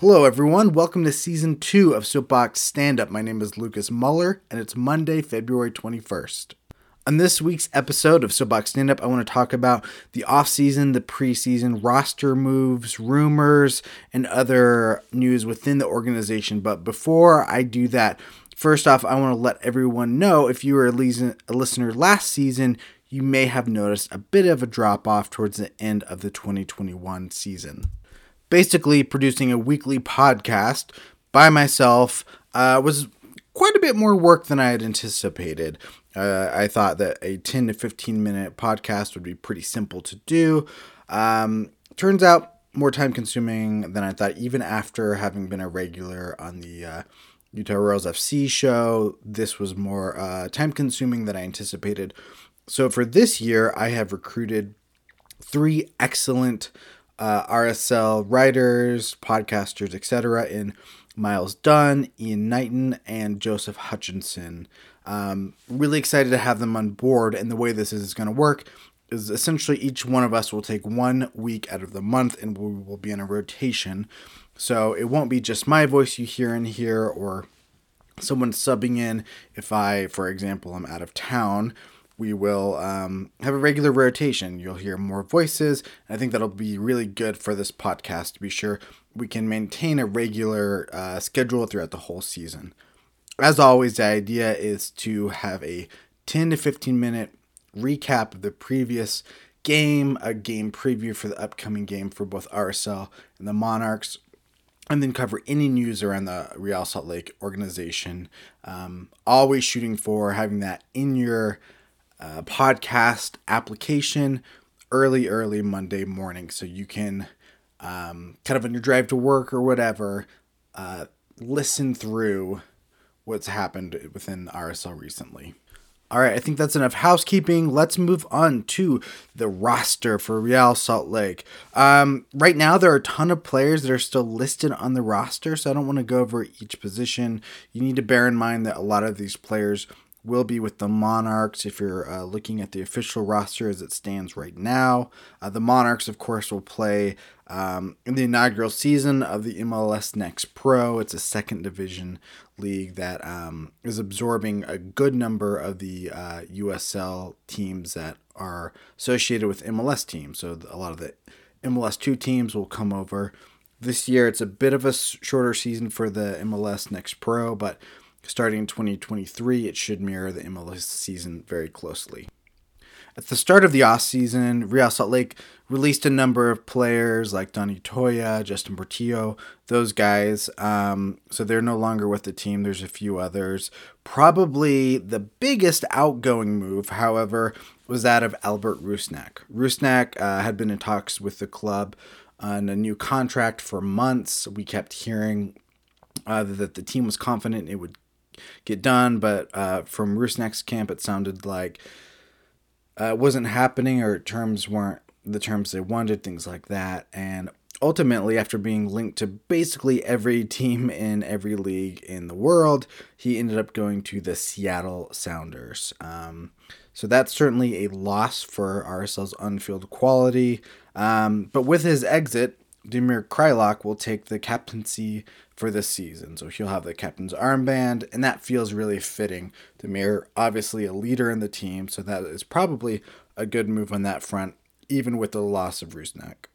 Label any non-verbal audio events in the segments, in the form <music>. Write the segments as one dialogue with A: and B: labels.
A: Hello, everyone. Welcome to season two of Soapbox Stand Up. My name is Lucas Muller, and it's Monday, February 21st. On this week's episode of Soapbox Stand Up, I want to talk about the offseason, the preseason, roster moves, rumors, and other news within the organization. But before I do that, first off, I want to let everyone know if you were a listener last season, you may have noticed a bit of a drop off towards the end of the 2021 season. Basically, producing a weekly podcast by myself uh, was quite a bit more work than I had anticipated. Uh, I thought that a 10 to 15 minute podcast would be pretty simple to do. Um, turns out more time consuming than I thought, even after having been a regular on the uh, Utah Royals FC show. This was more uh, time consuming than I anticipated. So for this year, I have recruited three excellent uh, RSL writers, podcasters, etc. in Miles Dunn, Ian Knighton, and Joseph Hutchinson. Um, really excited to have them on board. And the way this is going to work is essentially each one of us will take one week out of the month and we will be in a rotation. So it won't be just my voice you hear in here or someone subbing in if I, for example, I'm out of town. We will um, have a regular rotation. You'll hear more voices. I think that'll be really good for this podcast to be sure we can maintain a regular uh, schedule throughout the whole season as always, the idea is to have a 10 to 15 minute recap of the previous game, a game preview for the upcoming game for both RSL and the Monarchs, and then cover any news around the Real Salt Lake organization. Um, always shooting for having that in your uh, podcast application early, early Monday morning so you can um, kind of on your drive to work or whatever, uh, listen through what's happened within RSL recently. All right, I think that's enough housekeeping. Let's move on to the roster for Real Salt Lake. Um, right now, there are a ton of players that are still listed on the roster, so I don't want to go over each position. You need to bear in mind that a lot of these players will be with the Monarchs if you're uh, looking at the official roster as it stands right now. Uh, the Monarchs, of course, will play um, in the inaugural season of the MLS Next Pro. It's a second division league that um, is absorbing a good number of the uh, USL teams that are associated with MLS teams. So a lot of the MLS 2 teams will come over. This year, it's a bit of a shorter season for the MLS Next Pro, but starting in 2023, it should mirror the MLS season very closely. At the start of the off season, Real Salt Lake released a number of players like Donny Toia, Justin Portillo, those guys. Um, so they're no longer with the team. There's a few others. Probably the biggest outgoing move, however, was that of Albert Rusnak. Rusnak uh, had been in talks with the club on a new contract for months. We kept hearing uh, that the team was confident it would get done, but uh, from Rusnak's camp, it sounded like uh, wasn't happening or terms weren't the terms they wanted, things like that. And ultimately, after being linked to basically every <laughs> team in every league in the world, he ended up going to the Seattle Sounders. Um, so that's certainly a loss for RSL's unfield quality. Um, but with his exit, Damir Kreilach will take the captaincy for this season. So he'll have the captain's armband, and that feels really fitting. Damir, obviously a leader in the team, so that is probably a good move on that front, even with the loss of Rusnak.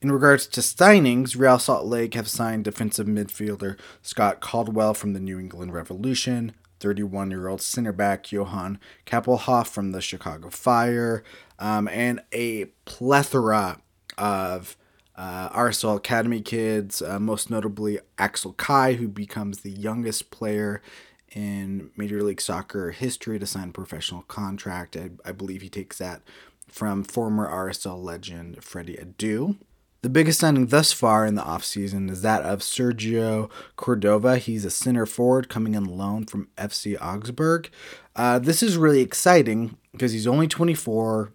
A: In regards to signings, Real Salt Lake have signed defensive midfielder Scott Caldwell from the New England Revolution, 31 year old center back Johan Kappelhof from the Chicago Fire, um, and a plethora of uh, RSL Academy kids, uh, most notably Axel Kei, who becomes the youngest player in Major League Soccer history to sign a professional contract. I, I believe he takes that from former RSL legend Freddy Adu. The biggest signing thus far in the offseason is that of Sergio Cordova. He's a center forward coming on loan from FC Augsburg. Uh, this is really exciting because he's only 24,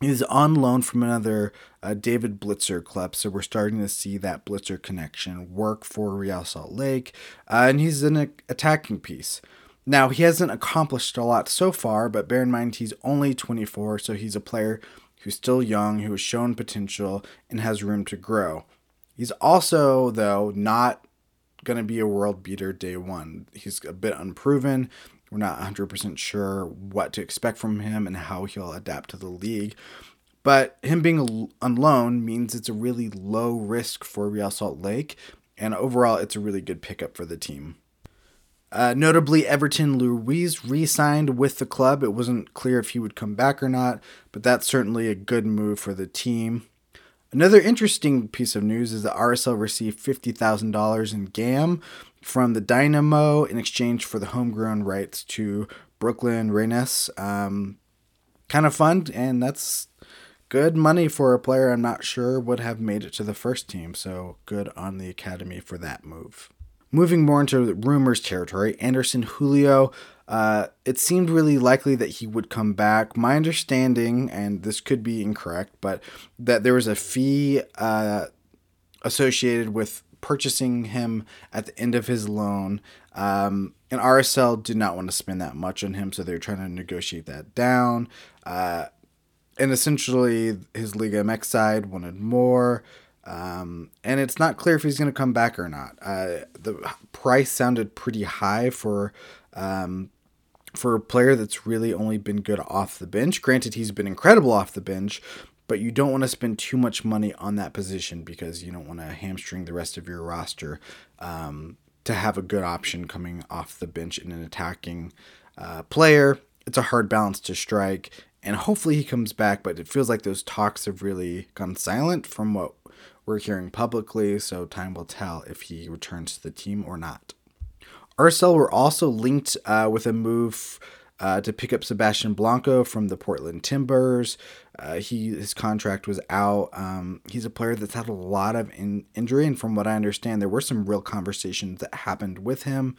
A: He's on loan from another uh, David Blitzer club, so we're starting to see that Blitzer connection work for Real Salt Lake, uh, and he's an attacking piece. Now, he hasn't accomplished a lot so far, but bear in mind he's only 24, so he's a player who's still young, who has shown potential, and has room to grow. He's also, though, not going to be a world beater day one. He's a bit unproven. We're not 100% sure what to expect from him and how he'll adapt to the league. But him being on loan means it's a really low risk for Real Salt Lake, and overall, it's a really good pickup for the team. Uh, notably, Everton Luiz re signed with the club. It wasn't clear if he would come back or not, but that's certainly a good move for the team. Another interesting piece of news is that RSL received $50,000 in GAM from the Dynamo in exchange for the homegrown rights to Brooklyn Rainiers. Um, kind of fun, and that's good money for a player I'm not sure would have made it to the first team, so good on the academy for that move. Moving more into rumors territory, Anderson Julio uh, it seemed really likely that he would come back. My understanding, and this could be incorrect, but that there was a fee uh, associated with purchasing him at the end of his loan. Um, and RSL did not want to spend that much on him, so they were trying to negotiate that down. Uh, and essentially, his Liga MX side wanted more. Um, and it's not clear if he's going to come back or not. Uh, the price sounded pretty high for um, for a player that's really only been good off the bench. Granted, he's been incredible off the bench, but you don't want to spend too much money on that position because you don't want to hamstring the rest of your roster um, to have a good option coming off the bench in an attacking uh, player. It's a hard balance to strike, and hopefully he comes back, but it feels like those talks have really gone silent from what we're hearing publicly, so time will tell if he returns to the team or not. RSL were also linked uh, with a move uh, to pick up Sebastian Blanco from the Portland Timbers. Uh, he his contract was out. Um, he's a player that's had a lot of in, injury, and from what I understand, there were some real conversations that happened with him.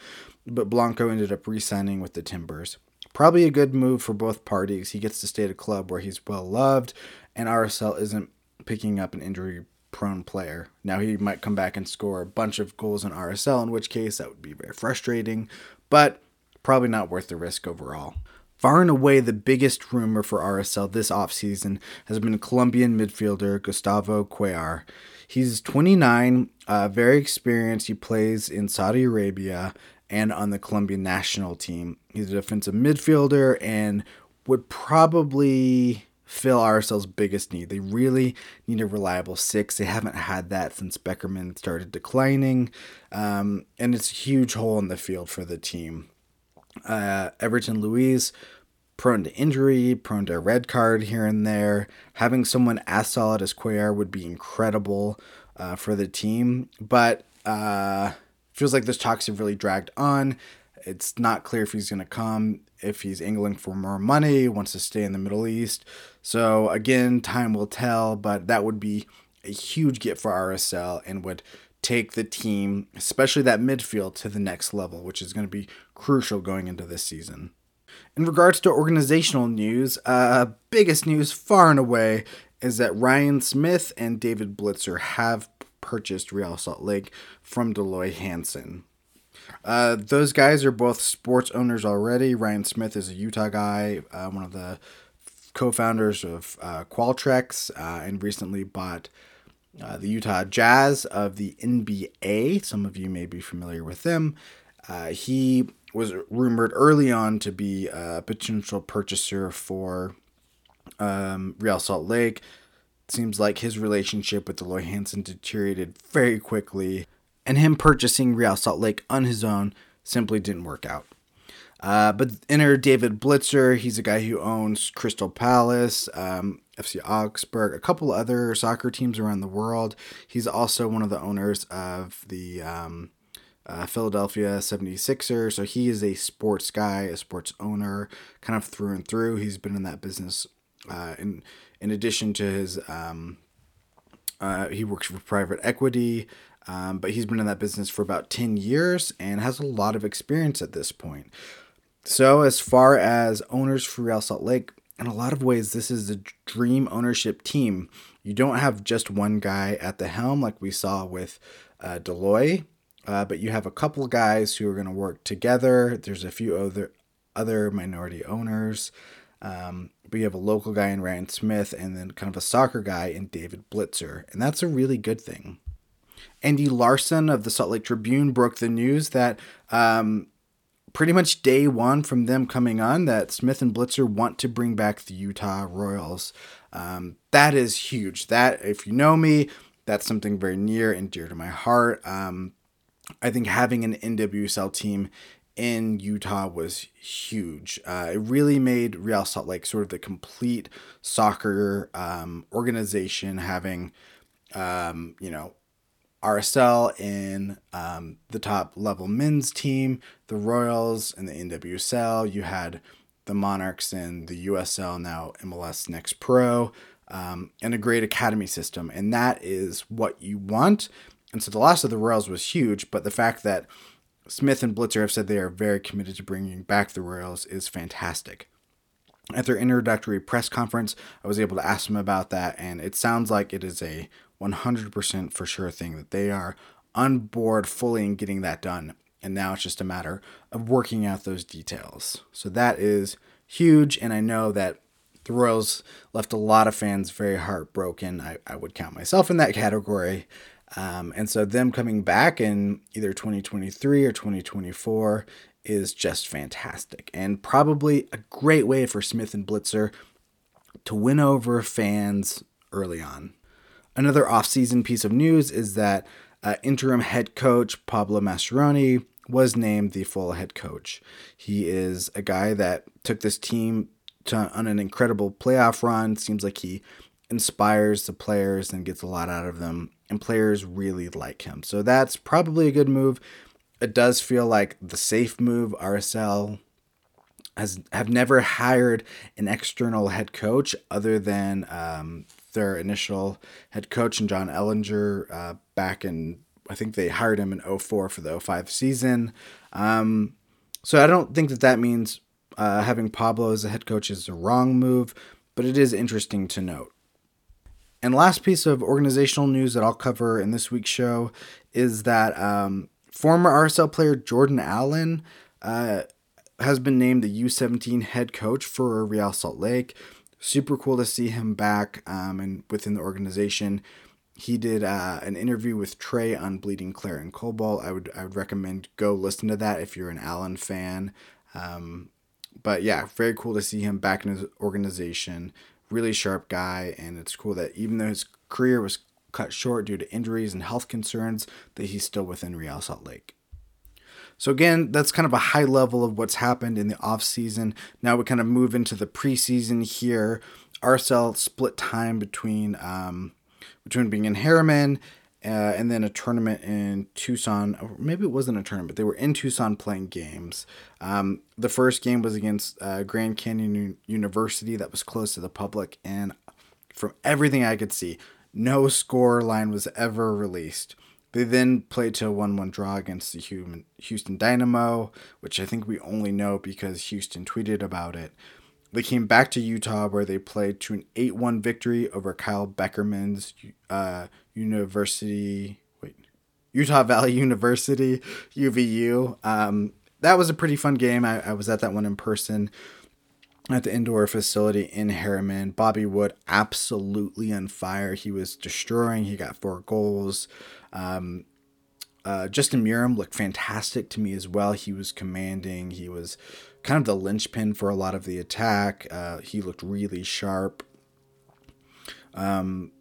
A: But Blanco ended up re-signing with the Timbers. Probably a good move for both parties. He gets to stay at a club where he's well loved, and RSL isn't picking up an injury prone player. Now he might come back and score a bunch of goals in RSL, in which case that would be very frustrating, but probably not worth the risk overall. Far and away, the biggest rumor for RSL this offseason has been Colombian midfielder Gustavo Cuellar. He's 29, uh, very experienced. He plays in Saudi Arabia and on the Colombian national team. He's a defensive midfielder and would probably fill RSL's biggest need. They really need a reliable six. They haven't had that since Beckerman started declining, um, and it's a huge hole in the field for the team. Uh, Everton Luiz, prone to injury, prone to a red card here and there. Having someone as solid as Cuellar would be incredible uh, for the team, but uh, feels like this talks have really dragged on. It's not clear if he's going to come, if he's angling for more money, wants to stay in the Middle East. So, again, time will tell, but that would be a huge get for RSL and would take the team, especially that midfield, to the next level, which is going to be crucial going into this season. In regards to organizational news, uh, biggest news far and away is that Ryan Smith and David Blitzer have purchased Real Salt Lake from Dell Loy Hansen. Uh, those guys are both sports owners already. Ryan Smith is a Utah guy, uh, one of the co-founders of uh, Qualtrics, uh, and recently bought uh, the Utah Jazz of the NBA. Some of you may be familiar with them. Uh, he was rumored early on to be a potential purchaser for um, Real Salt Lake. Seems like his relationship with Dell Loy Hansen deteriorated very quickly and him purchasing Real Salt Lake on his own simply didn't work out. Uh, but enter David Blitzer. He's a guy who owns Crystal Palace, um, FC Augsburg, a couple other soccer teams around the world. He's also one of the owners of the um, uh, Philadelphia 76ers. So he is a sports guy, a sports owner, kind of through and through. He's been in that business. Uh, in in addition to his, um, uh, he works for private equity. Um, but he's been in that business for about 10 years and has a lot of experience at this point. So, as far as owners for Real Salt Lake, in a lot of ways, this is a dream ownership team. You don't have just one guy at the helm like we saw with uh, uh, but you have a couple guys who are going to work together. There's a few other other minority owners. Um, but you have a local guy in Ryan Smith and then kind of a soccer guy in David Blitzer. And that's a really good thing. Andy Larsen of the Salt Lake Tribune broke the news that um, pretty much day one from them coming on that Smith and Blitzer want to bring back the Utah Royals. Um, that is huge. That, if you know me, that's something very near and dear to my heart. Um, I think having an NWSL team in Utah was huge. Uh, it really made Real Salt Lake sort of the complete soccer um, organization, having, um, you know, RSL in um, the top level men's team, the Royals and the NWSL. You had the Monarchs in the USL, now MLS Next Pro, um, and a great academy system. And that is what you want. And so the loss of the Royals was huge, but the fact that Smith and Blitzer have said they are very committed to bringing back the Royals is fantastic. At their introductory press conference, I was able to ask them about that, and it sounds like it is a 100% for sure thing that they are on board fully in getting that done. And now it's just a matter of working out those details. So that is huge, and I know that the Royals left a lot of fans very heartbroken. I, I would count myself in that category. Um, and so them coming back in either 2023 or 2024 is just fantastic and probably a great way for Smith and Blitzer to win over fans early on. Another off-season piece of news is that uh, interim head coach Pablo Mastroeni was named the full head coach. He is a guy that took this team to, on an incredible playoff run. Seems like he inspires the players and gets a lot out of them, and players really like him. So that's probably a good move. It does feel like the safe move. RSL has have never hired an external head coach other than um, their initial head coach and John Ellinger uh, back in I think they hired him in 04 for the 05 season. Um, so I don't think that that means uh, having Pablo as a head coach is a wrong move, but it is interesting to note. And last piece of organizational news that I'll cover in this week's show is that um, former RSL player Jordan Allen uh, has been named the U17 head coach for Real Salt Lake. Super cool to see him back um, and within the organization. He did uh, an interview with Trey on Bleeding Claret and Cobalt. I would I would recommend go listen to that if you're an Allen fan. Um, but yeah, very cool to see him back in his organization really sharp guy, and it's cool that even though his career was cut short due to injuries and health concerns, that he's still within Real Salt Lake. So again, that's kind of a high level of what's happened in the off season. Now we kind of move into the preseason here. RSL split time between um, between being in Herriman uh, and then a tournament in Tucson. Or maybe it wasn't a tournament. They were in Tucson playing games. Um, the first game was against uh, Grand Canyon U- University, that was close to the public, and from everything I could see, no score line was ever released. They then played to a 1 1 draw against the Houston Dynamo, which I think we only know because Houston tweeted about it. They came back to Utah where they played to an 8 1 victory over Kyle Beckerman's uh, University. Wait, Utah Valley <laughs> University, UVU. Um, that was a pretty fun game. I, I was at that one in person at the indoor facility in Herriman. Bobby Wood absolutely on fire. He was destroying. He got four goals. Um, uh, Justin Meram looked fantastic to me as well. He was commanding. He was kind of the linchpin for a lot of the attack. Uh, he looked really sharp. Um,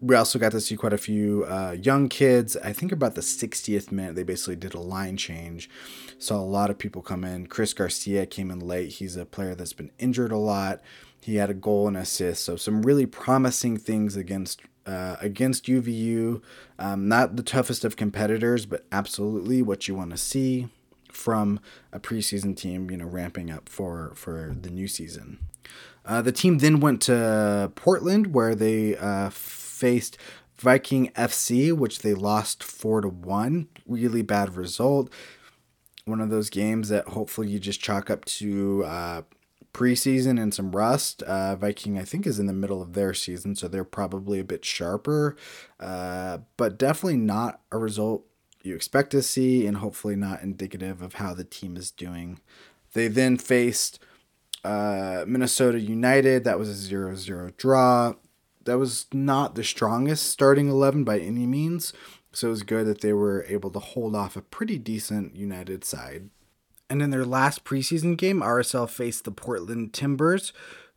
A: we also got to see quite a few uh, young kids. I think about the 60th minute, they basically did a line change. Saw a lot of people come in. Chris Garcia came in late. He's a player that's been injured a lot. He had a goal and assist. So some really promising things against uh, against UVU. Um, not the toughest of competitors, but absolutely what you want to see from a preseason team, you know, ramping up for for the new season. Uh, the team then went to Portland, where they uh, faced Viking FC, which they lost four to one. Really bad result. One of those games that hopefully you just chalk up to uh, preseason and some rust. Uh, Viking, I think, is in the middle of their season, so they're probably a bit sharper, uh, but definitely not a result you expect to see, and hopefully not indicative of how the team is doing. They then faced uh, Minnesota United. That was a 0 0 draw. That was not the strongest starting 11 by any means. So it was good that they were able to hold off a pretty decent United side. And in their last preseason game, RSL faced the Portland Timbers,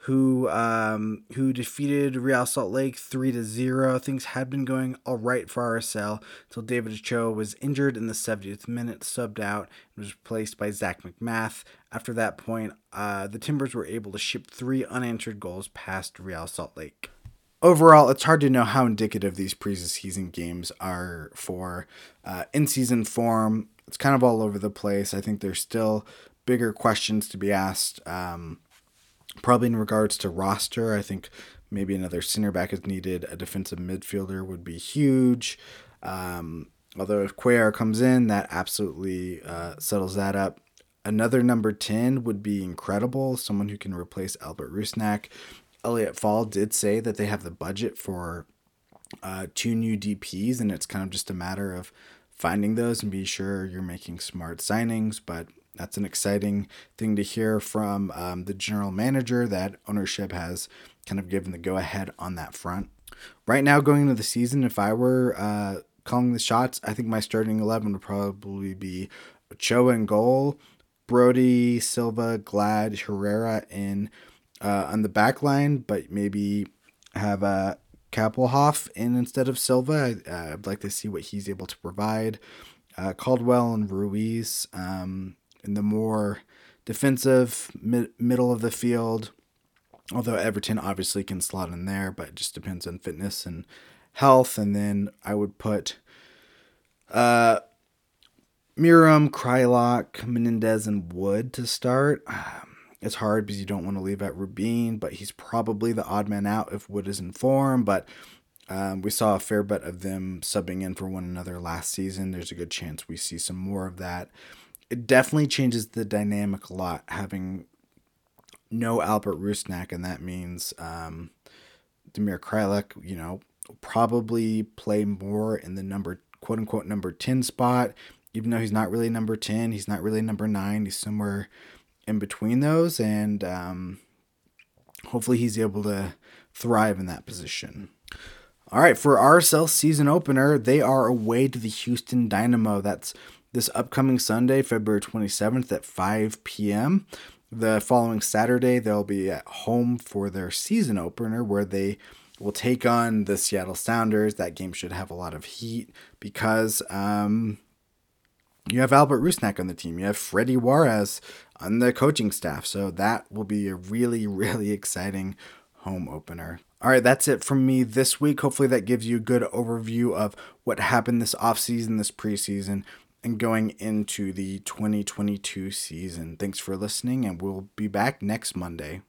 A: who um, who defeated Real Salt Lake three to zero. Things had been going all right for RSL until David Ochoa was injured in the 70th minute, subbed out, and was replaced by Zac MacMath. After that point, uh, the Timbers were able to ship three unanswered goals past Real Salt Lake. Overall, it's hard to know how indicative these preseason games are for uh, in-season form. It's kind of all over the place. I think there's still bigger questions to be asked. Um, Probably in regards to roster, I think maybe another center back is needed. A defensive midfielder would be huge. Um, although if Cuellar comes in, that absolutely uh, settles that up. Another number 10 would be incredible. Someone who can replace Albert Rusnak. Elliot Fall did say that they have the budget for uh, two new DPs, and it's kind of just a matter of finding those and be sure you're making smart signings. But that's an exciting thing to hear from um, the general manager that ownership has kind of given the go ahead on that front. Right now, going into the season, if I were uh, calling the shots, I think my starting 11 would probably be Ochoa in goal, Brody, Silva, Glad, Herrera in uh, on the back line, but maybe have a uh, Kappelhof in instead of Silva. I, would like to see what he's able to provide. Uh, Caldwell and Ruiz. Um, in the more defensive mid- middle of the field. Although Everton obviously can slot in there, but it just depends on fitness and health. And then I would put uh, Meram, Kreilach, Menendez, and Wood to start. Um, it's hard because you don't want to leave out Rubin, but he's probably the odd man out if Wood is in form. But um, we saw a fair bit of them subbing in for one another last season. There's a good chance we see some more of that it definitely changes the dynamic a lot having no Albert Rusnak, and that means um, Damir Kreilach, you know, probably play more in the number quote unquote number 10 spot, even though he's not really number 10, he's not really number 9, he's somewhere in between those, and um, hopefully he's able to thrive in that position. All right, for RSL season opener, they are away to the Houston Dynamo. That's this upcoming Sunday, February 27th at 5 p.m. The following Saturday, they'll be at home for their season opener where they will take on the Seattle Sounders. That game should have a lot of heat because um, you have Albert Rusnak on the team. You have Freddy Juarez on the coaching staff. So that will be a really, <laughs> really exciting home opener. All right, that's it from me this week. Hopefully, that gives you a good overview of what happened this offseason, this preseason and going into the 2022 season. Thanks for listening, and we'll be back next Monday.